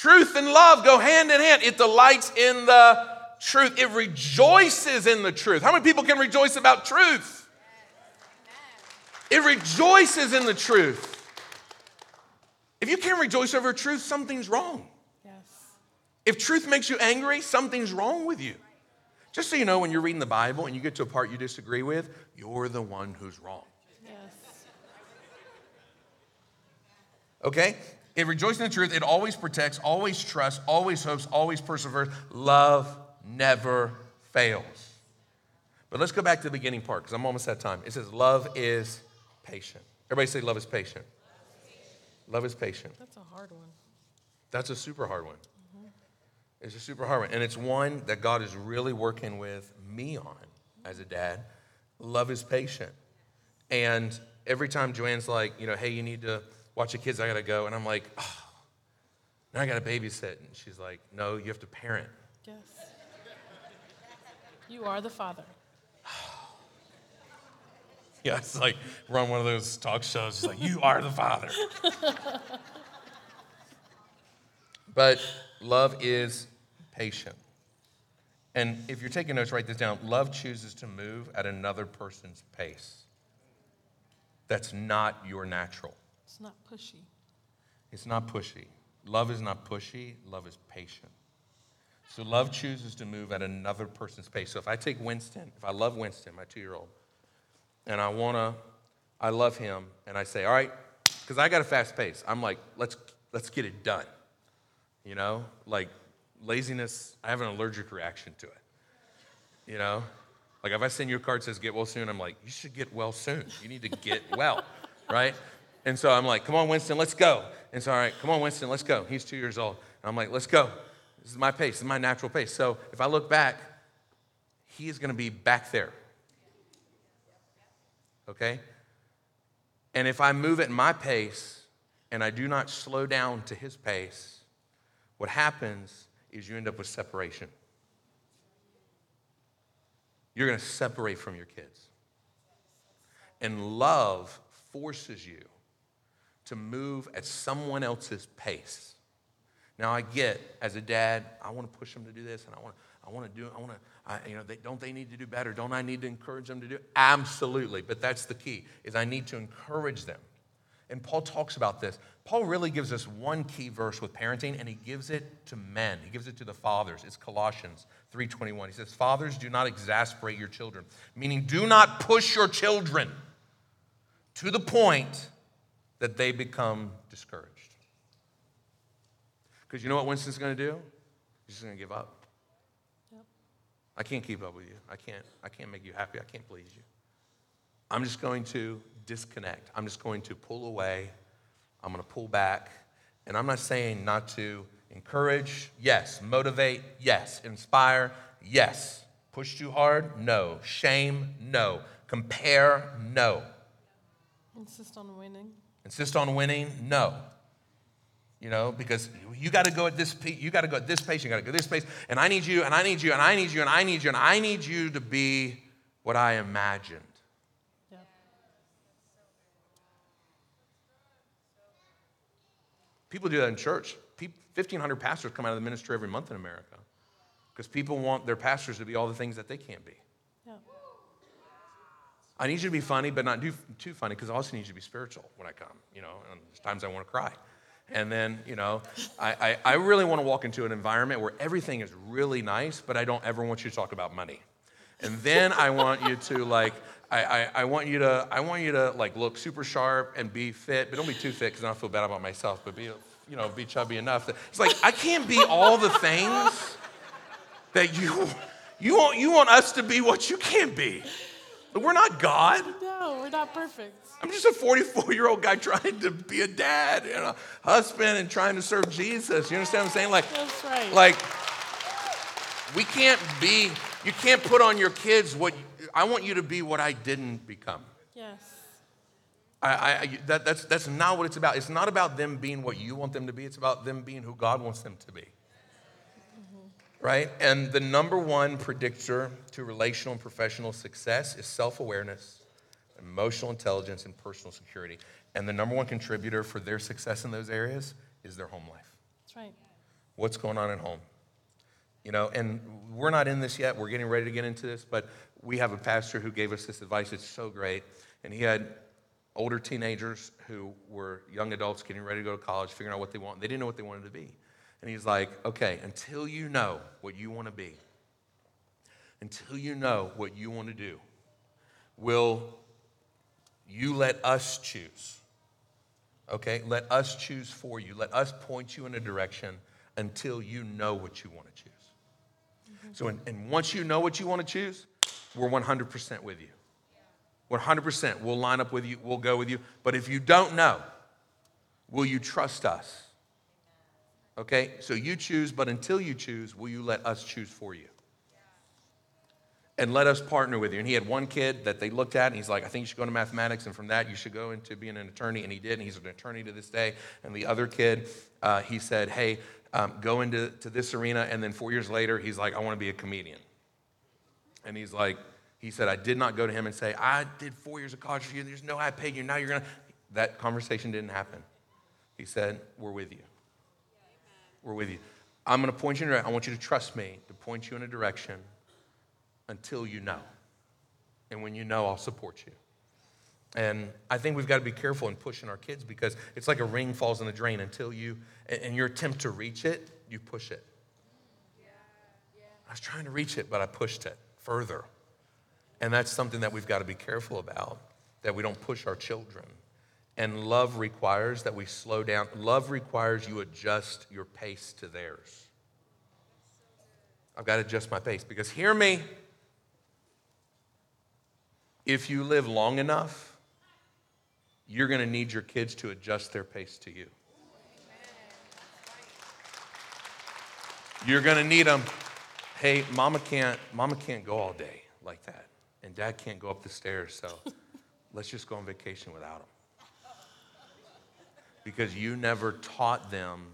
Truth and love go hand in hand. It delights in the truth. It rejoices in the truth. How many people can rejoice about truth? It rejoices in the truth. If you can't rejoice over truth, something's wrong. Yes. If truth makes you angry, something's wrong with you. Just so you know, when you're reading the Bible and you get to a part you disagree with, you're the one who's wrong. Yes. Okay? It rejoices in the truth. It always protects, always trusts, always hopes, always perseveres. Love never fails. But let's go back to the beginning part because I'm almost at time. It says, Love is patient. Everybody say, Love is patient. Love is patient. That's a hard one. That's a super hard one. It's a super hard one. And it's one that God is really working with me on as a dad. Love is patient. And every time Joanne's like, you know, hey, you need to watch the kids, I gotta go. And I'm like, oh, now I gotta babysit. And she's like, no, you have to parent. Yes. You are the father. yeah, it's like we're on one of those talk shows. It's like, you are the father. but love is patient. And if you're taking notes, write this down. Love chooses to move at another person's pace. That's not your natural. It's not pushy. It's not pushy. Love is not pushy, love is patient. So love chooses to move at another person's pace. So if I take Winston, if I love Winston, my two year old, and I wanna, I love him, and I say, all right, because I got a fast pace. I'm like, let's let's get it done. You know, like laziness, I have an allergic reaction to it. You know? Like if I send you a card that says get well soon, I'm like, you should get well soon. You need to get well, right? And so I'm like, come on, Winston, let's go. And so, all right, come on, Winston, let's go. He's two years old. And I'm like, let's go. This is my pace, this is my natural pace. So if I look back, he is going to be back there. Okay? And if I move at my pace and I do not slow down to his pace, what happens is you end up with separation. You're going to separate from your kids. And love forces you to move at someone else's pace. Now I get as a dad, I want to push them to do this, and I want to, I want to do, I want to, I, you know, they, don't they need to do better? Don't I need to encourage them to do? Absolutely, but that's the key. Is I need to encourage them And Paul talks about this. Paul really gives us one key verse with parenting, and he gives it to men. He gives it to the fathers. It's Colossians 3:21. He says, Fathers, do not exasperate your children, meaning do not push your children to the point that they become discouraged. Because you know what Winston's going to do? He's just going to give up. Yep. I can't keep up with you. I can't, I can't make you happy. I can't please you. I'm just going to disconnect. I'm just going to pull away. I'm going to pull back. And I'm not saying not to encourage, yes. Motivate, yes. Inspire, yes. Push too hard, no. Shame, no. Compare, no. Insist on winning. Insist on winning, no. You know, because you got to go at this you got to go at this pace, you got to go this pace, and I need you, and I need you, and I need you, and I need you, and I need you to be what I imagined. Yep. People do that in church. 1,500 pastors come out of the ministry every month in America because people want their pastors to be all the things that they can't be. I need you to be funny, but not too funny because I also need you to be spiritual when I come, you know, and there's times I want to cry. And then, you know, I, I, I really want to walk into an environment where everything is really nice, but I don't ever want you to talk about money. And then I want you to like, I, I, I, want you to, I want you to like look super sharp and be fit, but don't be too fit because I don't feel bad about myself, but be, you know, be chubby enough. That, it's like, I can't be all the things that you, you want, you want us to be what you can't be. We're not God. No, we're not perfect. I'm just a 44 year old guy trying to be a dad and a husband and trying to serve Jesus. You understand what I'm saying? Like, That's right. like we can't be, you can't put on your kids what, I want you to be what I didn't become. yes. I, I, that, that's, that's not what it's about. It's not about them being what you want them to be, it's about them being who God wants them to be. Right? And the number one predictor to relational and professional success is self awareness, emotional intelligence, and personal security. And the number one contributor for their success in those areas is their home life. That's right. What's going on at home? You know, and we're not in this yet. We're getting ready to get into this, but we have a pastor who gave us this advice. It's so great. And he had older teenagers who were young adults getting ready to go to college, figuring out what they want. They didn't know what they wanted to be. And he's like, okay, until you know what you want to be, until you know what you want to do, will you let us choose? Okay, let us choose for you. Let us point you in a direction until you know what you want to choose. Mm-hmm. So, and, and once you know what you want to choose, we're 100% with you. 100%. We'll line up with you, we'll go with you. But if you don't know, will you trust us? Okay, so you choose, but until you choose, will you let us choose for you? And let us partner with you. And he had one kid that they looked at, and he's like, I think you should go into mathematics, and from that, you should go into being an attorney. And he did, and he's an attorney to this day. And the other kid, uh, he said, Hey, um, go into to this arena. And then four years later, he's like, I want to be a comedian. And he's like, he said, I did not go to him and say, I did four years of college for you. And there's no I paid you. Now you're going to. That conversation didn't happen. He said, We're with you. We're with you. I'm going to point you in. I want you to trust me to point you in a direction until you know. And when you know, I'll support you. And I think we've got to be careful in pushing our kids because it's like a ring falls in the drain until you, in your attempt to reach it, you push it. I was trying to reach it, but I pushed it further. And that's something that we've got to be careful about, that we don't push our children. And love requires that we slow down. Love requires you adjust your pace to theirs. I've got to adjust my pace because hear me. If you live long enough, you're going to need your kids to adjust their pace to you. You're going to need them. Hey, mama can't, mama can't go all day like that, and dad can't go up the stairs, so let's just go on vacation without them. Because you never taught them,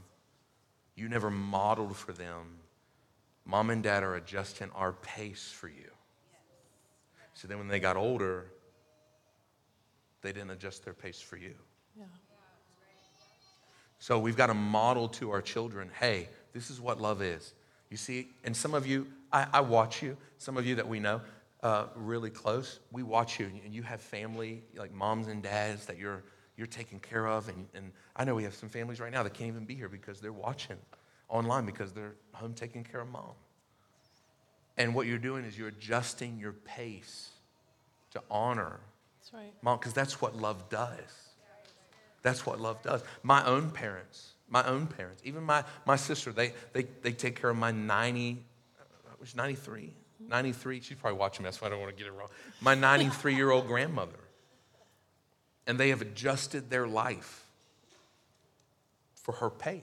you never modeled for them. Mom and dad are adjusting our pace for you. So then when they got older, they didn't adjust their pace for you. Yeah. So we've got to model to our children hey, this is what love is. You see, and some of you, I, I watch you, some of you that we know uh, really close, we watch you, and you have family, like moms and dads, that you're, you're taken care of. And, and I know we have some families right now that can't even be here because they're watching online because they're home taking care of mom. And what you're doing is you're adjusting your pace to honor That's right. mom, because that's what love does. That's what love does. My own parents, my own parents, even my, my sister, they, they, they take care of my 90, uh, was 93? 93, she's probably watching me, that's why I don't want to get it wrong. My 93 year old grandmother. And they have adjusted their life for her pace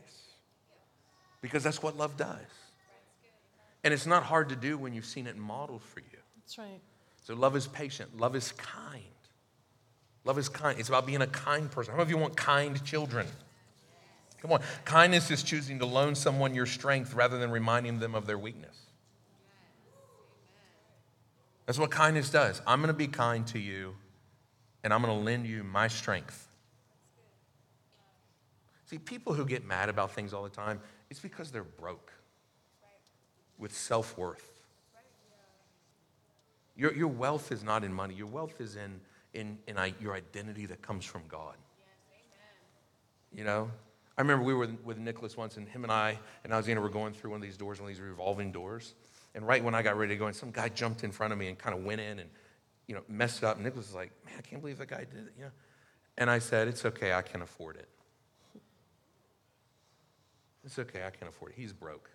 because that's what love does. And it's not hard to do when you've seen it modeled for you. That's right. So love is patient, love is kind. Love is kind. It's about being a kind person. How many of you want kind children? Come on. Kindness is choosing to loan someone your strength rather than reminding them of their weakness. That's what kindness does. I'm going to be kind to you, and I'm going to lend you my strength. See, people who get mad about things all the time, it's because they're broke with self worth. Your, your wealth is not in money, your wealth is in, in, in I- your identity that comes from God. You know? I remember we were with, Nicholas once, and him and I and Alexander were going through one of these doors, one of these revolving doors. And right when I got ready to go in, some guy jumped in front of me and kind of went in and, you know, messed up. And Nicholas was like, man, I can't believe that guy did it, you know? And I said, it's okay, I can afford it. It's okay, I can afford it. He's broke.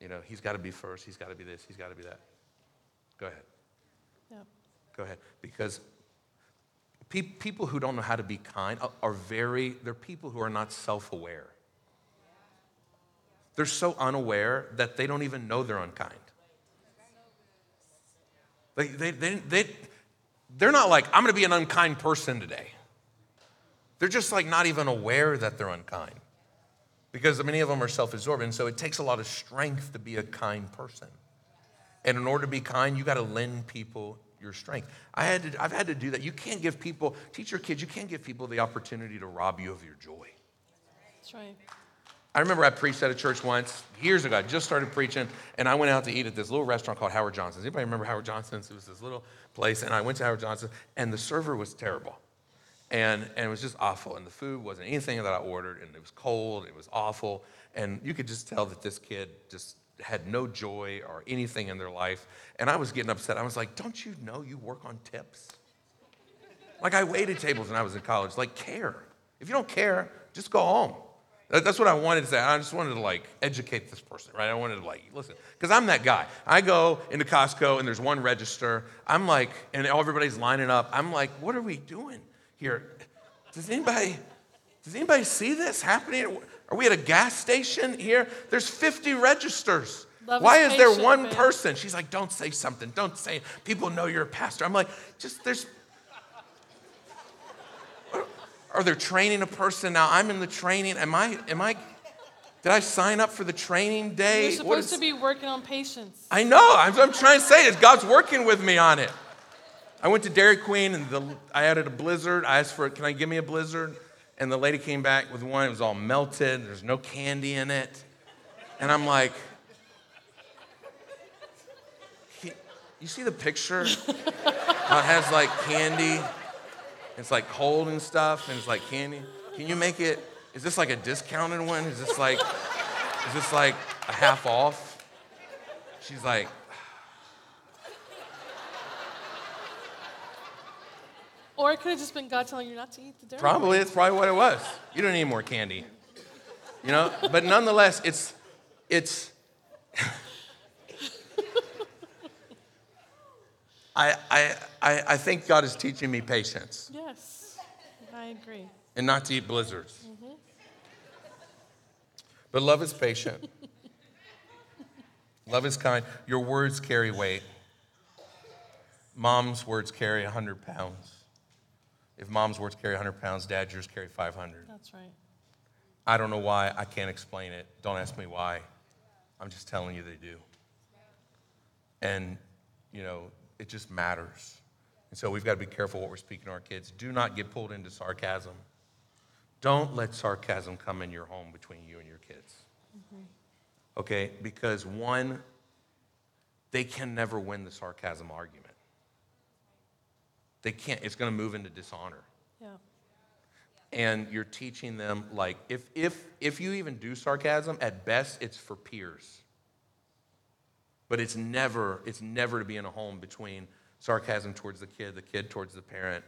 You know, he's got to be first, he's got to be this, he's got to be that. Go ahead. Yeah. Go ahead. Because pe- people who don't know how to be kind are- are very, they're people who are not self aware. They're so unaware that they don't even know they're unkind. They, they, they, they, they're not like, I'm going to be an unkind person today. They're just like not even aware that they're unkind because many of them are self absorbed. And so it takes a lot of strength to be a kind person. And in order to be kind, you got to lend people your strength. I had to, I've had to do that. You can't give people, teach your kids, you can't give people the opportunity to rob you of your joy. That's right. I remember I preached at a church once years ago. I just started preaching, and I went out to eat at this little restaurant called Howard Johnson's. Anybody remember Howard Johnson's? It was this little place, and I went to Howard Johnson's, and the server was terrible. And, and it was just awful. And the food wasn't anything that I ordered, and it was cold, it was awful. And you could just tell that this kid just had no joy or anything in their life. And I was getting upset. I was like, Don't you know you work on tips? Like, I waited tables when I was in college. Like, care. If you don't care, just go home. That- That's what I wanted to say. I just wanted to like educate this person, right? I wanted to like listen, because I'm that guy. I go into Costco and there's one register. I'm like, and everybody's lining up. I'm like, what are we doing here? Does anybody, does anybody see this happening? Are we at a gas station here? There's 50 registers. Love Why is there one person? She's like, don't say something. Don't say it. People know you're a pastor. I'm like, just there's or they're training a person? Now i'm in the training. Am i am i did i sign up for the training day? You're supposed is- to be working on patience. i know. I'm, I'm trying to say is god's working with me on it. I went to dairy queen and the, i added a blizzard. I asked for can i give me a blizzard? And the lady came back with one. It was all melted. There's no candy in it. And i'm like you see the picture? It has like candy it's like cold and stuff, and it's like candy. Can you make it? Is this like a discounted one? Is this like, is this like a half off? She's like, Or it could have just been God telling you not to eat the dairy. probably it's probably what it was. You don't need more candy, you know. But nonetheless, it's, it's. I, I, I, I think God is teaching me patience Yes, I agree. and not to eat blizzards. Mm-hmm. But love is patient. love is kind. Your words carry weight. Mom's words carry 100 pounds. If mom's words carry 100 pounds, dad's yours carry 500. That's right. I don't know why. I can't explain it. Don't ask me why. I'm just telling you they do. And, you know, it just matters. And so we've got to be careful what we're speaking to our kids. Do not get pulled into sarcasm. Don't let sarcasm come in your home between you and your kids. Mm-hmm. Okay? Because one, they can never win the sarcasm argument. They can't. It's going to move into dishonor. Yeah. and you're teaching them like if if if you even do sarcasm at best it's for peers but it's never it's never to be in a home between sarcasm towards the kid the kid towards the parent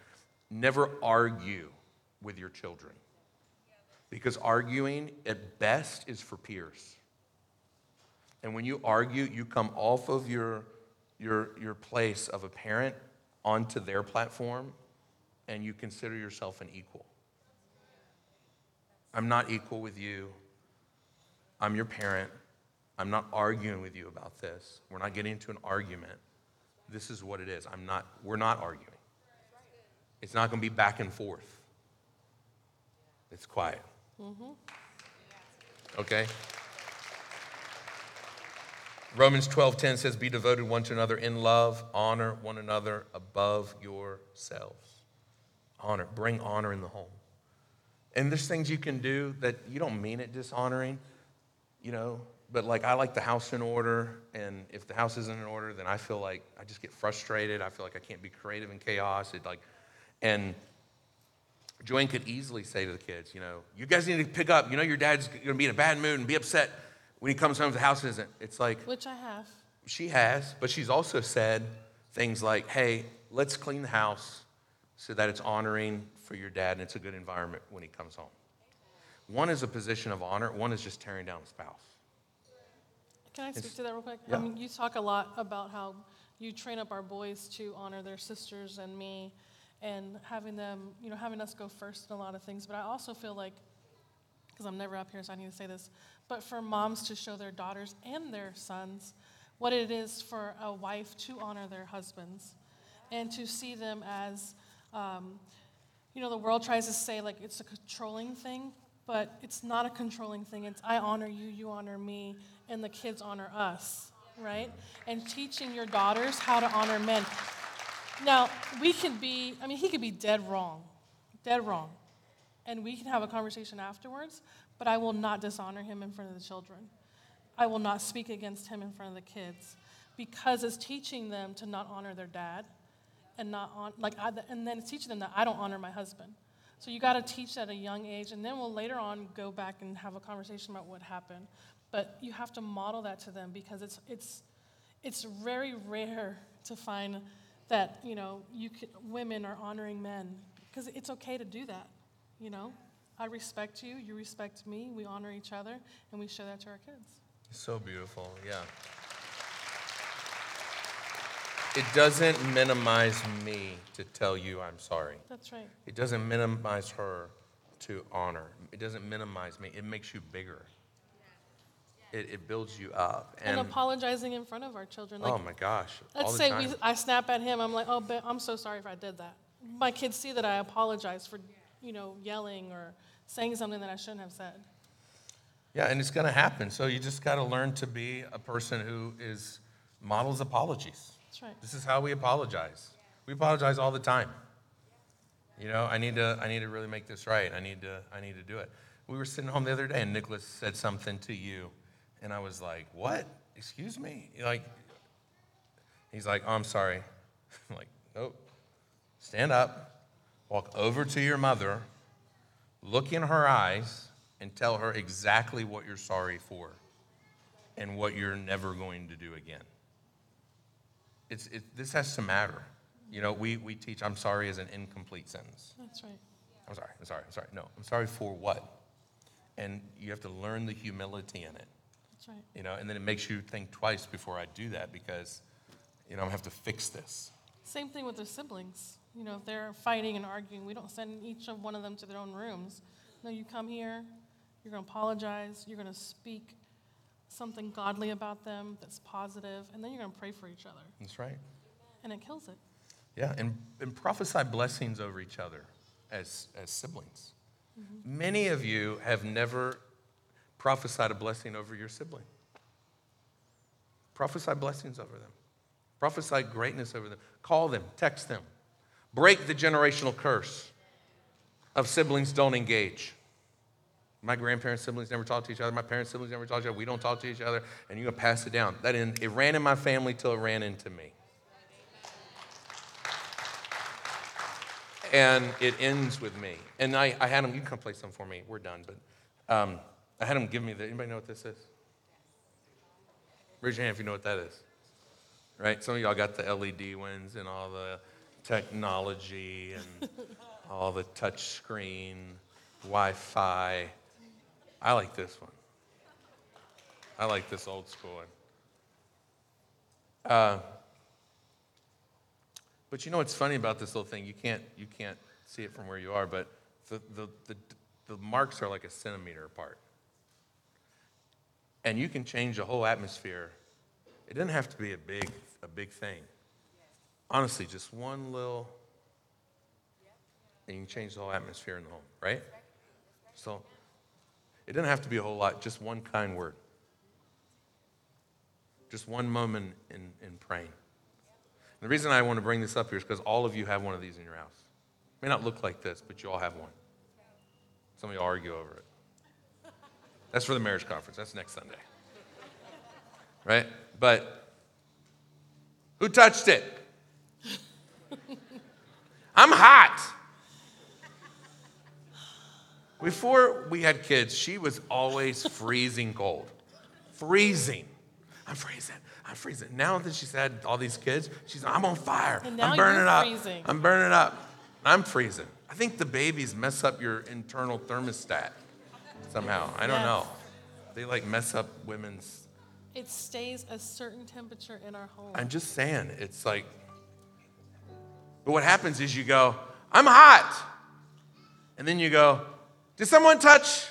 never argue with your children because arguing at best is for peers and when you argue you come off of your your your place of a parent onto their platform and you consider yourself an equal I'm not equal with you. I'm your parent. I'm not arguing with you about this. We're not getting into an argument. This is what it is. I'm not, we're not arguing. It's not going to be back and forth. It's quiet. Mm-hmm. Okay? Romans 12:10 says be devoted one to another in love, honor one another above yourselves. Honor, bring honor in the home. And there's things you can do that you don't mean it dishonoring, you know, but like I like the house in order, and if the house isn't in order, then I feel like I just get frustrated. I feel like I can't be creative in chaos. It like, and Joanne could easily say to the kids, you know, you guys need to pick up. You know, your dad's gonna be in a bad mood and be upset when he comes home. If the house isn't. It's like Which I have. she has, but she's also said things like, hey, let's clean the house so that it's honoring for your dad and it's a good environment when he comes home. One is a position of honor, one is just tearing down a spouse. Can I speak to that real quick? yeah. I mean, you talk a lot about how you train up our boys to honor their sisters and me and having them, you know, having us go first in a lot of things. But I also feel like, because I'm never up here, so I need to say this, but for moms to show their daughters and their sons what it is for a wife to honor their husbands and to see them as, um, you know, the world tries to say like it's a controlling thing, but it's not a controlling thing. It's I honor you, you honor me, and the kids honor us, right? And teaching your daughters how to honor men. Now, we can be, I mean, he could be dead wrong, dead wrong. And we can have a conversation afterwards, but I will not dishonor him in front of the children. I will not speak against him in front of the kids because it's teaching them to not honor their dad and not on like I, and then it's teaching them that I don't honor my husband. So you got to teach at a young age, and then we'll later on go back and have a conversation about what happened. But you have to model that to them because it's it's it's very rare to find that you know you could, women are honoring men because it's okay to do that. You know, I respect you, you respect me, we honor each other, and we show that to our kids. So beautiful, yeah. It doesn't minimize me to tell you I'm sorry. That's right. It doesn't minimize her to honor. It doesn't minimize me. It makes you bigger. It, it builds you up. And, And, apologizing in front of our children. Like, oh my gosh, Let's say we, I snap at him. I'm like, oh, I'm so sorry if I did that. My kids see that I apologize for, you know, yelling or saying something that I shouldn't have said. Yeah, and it's going to happen. So you just got to learn to be a person who is models apologies. That's right. This is how we apologize. We apologize all the time. You know, I need to I need to really make this right. I need to I need to do it. We were sitting home the other day and Nicholas said something to you and I was like, "What? Excuse me?" Like He's like, "Oh, I'm sorry." I'm like, "Nope. Stand up. Walk over to your mother. Look in her eyes and tell her exactly what you're sorry for and what you're never going to do again." it's, it, this has to matter. You know, we, we teach I'm sorry as an incomplete sentence. That's right. I'm sorry, I'm sorry, I'm sorry. No, I'm sorry for what? And you have to learn the humility in it, That's right. you know, and then it makes you think twice before I do that because, you know, I'm gonna have to fix this. Same thing with their siblings. You know, if they're fighting and arguing, we don't send each of one of them to their own rooms. No, you come here, you're going to apologize, you're going to speak something godly about them that's positive, and then you're going to pray for each other. That's right. And it kills it. Yeah, and, and prophesy blessings over each other as, as siblings. Mm-hmm. Many of you have never prophesied a blessing over your sibling. Prophesy blessings over them. Prophesy greatness over them. Call them, text them. Break the generational curse of siblings don't engage. My grandparents' siblings never talk to each other. My parents' siblings never talk to each other. We don't talk to each other, and you're gonna pass it down. That in, it ran in my family till it ran into me. and it ends with me. And I, I had him, you can come play some for me. We're done, but um, I had him give me the, anybody know what this is? Raise your hand if you know what that is. Right? Some of y'all got the LED ones and all the technology and all the touch screen, Wi Fi. I like this one. I like this old school one. Uh, but you know what's funny about this little thing? You can't, you can't see it from where you are, but the, the, the, the marks are like a centimeter apart. And you can change the whole atmosphere. It doesn't have to be a big, a big thing. Honestly, just one little, and you can change the whole atmosphere in the home, right? So it doesn't have to be a whole lot, just one kind word. Just one moment in, in praying. And the reason I want to bring this up here is because all of you have one of these in your house. It may not look like this, but you all have one. Some of you argue over it. That's for the marriage conference. That's next Sunday. Right? But who touched it? I'm hot. Before we had kids, she was always freezing cold. Freezing. I'm freezing. I'm freezing. Now that she's had all these kids, she's I'm on fire. I'm burning up. freezing. I'm burning up. I'm freezing. I think the babies mess up your internal thermostat somehow. I don't Yes. know. They like mess up women's. It stays a certain temperature in our home. I'm just saying, it's like. But what happens is you go, I'm hot. And then you go, did someone touch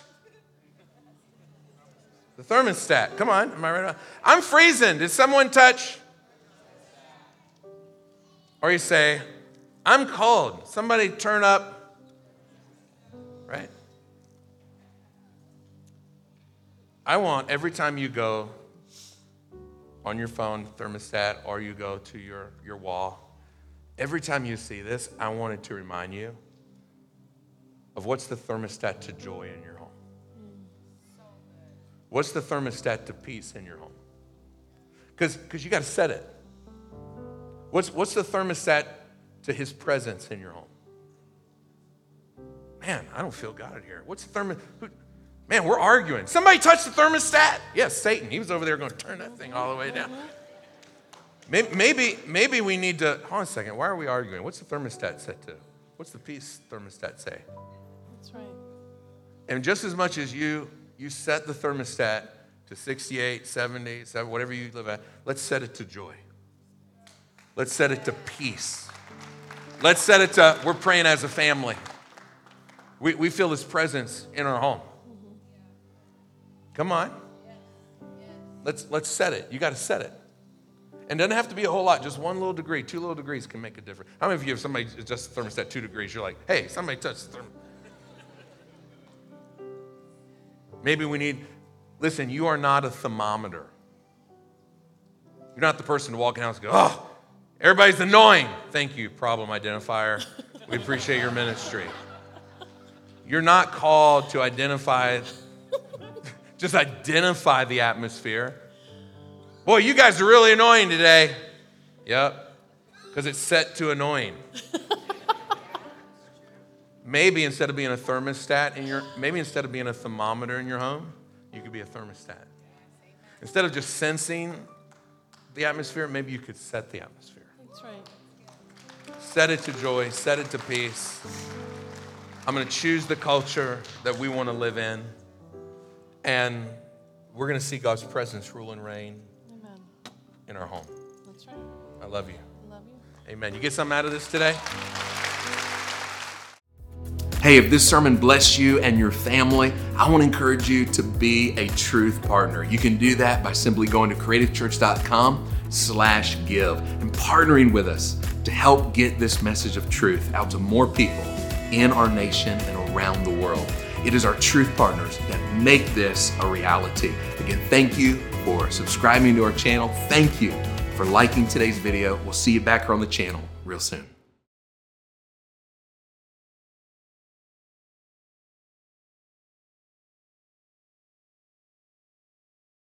the thermostat? Come on, am I right? I'm freezing. Did someone touch? Or you say, I'm cold. Somebody turn up. I want every time you go on your phone thermostat or you go to your, your wall, every time you see this, I wanted to remind you of what's the thermostat to joy in your home. What's the thermostat to peace in your home? Because you got to set it. What's, what's the thermostat to his presence in your home? Man, I don't feel God in here. What's the thermostat? Man, we're arguing. Somebody touched the thermostat? Yes, Satan. He was over there going to turn that thing all the way down. Maybe, maybe, maybe we need to, hold on a second. Why are we arguing? What's the thermostat set to? What's the peace thermostat say? That's right. And just as much as you, you set the thermostat to 68, 70, 70, whatever you live at, let's set it to joy. Let's set it to peace. Let's set it to, we're praying as a family. We, we feel his presence in our home. Come on. Let's, let's set it. You got to set it. And it doesn't have to be a whole lot, just one little degree, two little degrees can make a difference. How many of you, if somebody adjusts the thermostat two degrees, you're like, hey, somebody touched the thermostat? Maybe we need, listen, you are not a thermometer. You're not the person to walk in the house and go, oh, everybody's annoying. Thank you, problem identifier. We appreciate your ministry. You're not called to identify, just identify the atmosphere. Boy, you guys are really annoying today. Yep, because it's set to annoying. maybe instead of being a thermostat in your, maybe instead of being a thermometer in your home, you could be a thermostat. Instead of just sensing the atmosphere, maybe you could set the atmosphere. That's right. Set it to joy, set it to peace. I'm going to choose the culture that we want to live in. And we're going to see God's presence rule and reign Amen. in our home. That's right. I love you. I love you. Amen. You get something out of this today? Hey, if this sermon blessed you and your family, I want to encourage you to be a truth partner. You can do that by simply going to creativechurch.com slash give and partnering with us to help get this message of truth out to more people in our nation and around the world. It is our truth partners that make this a reality. Again, thank you for subscribing to our channel. Thank you for liking today's video. We'll see you back here on the channel real soon.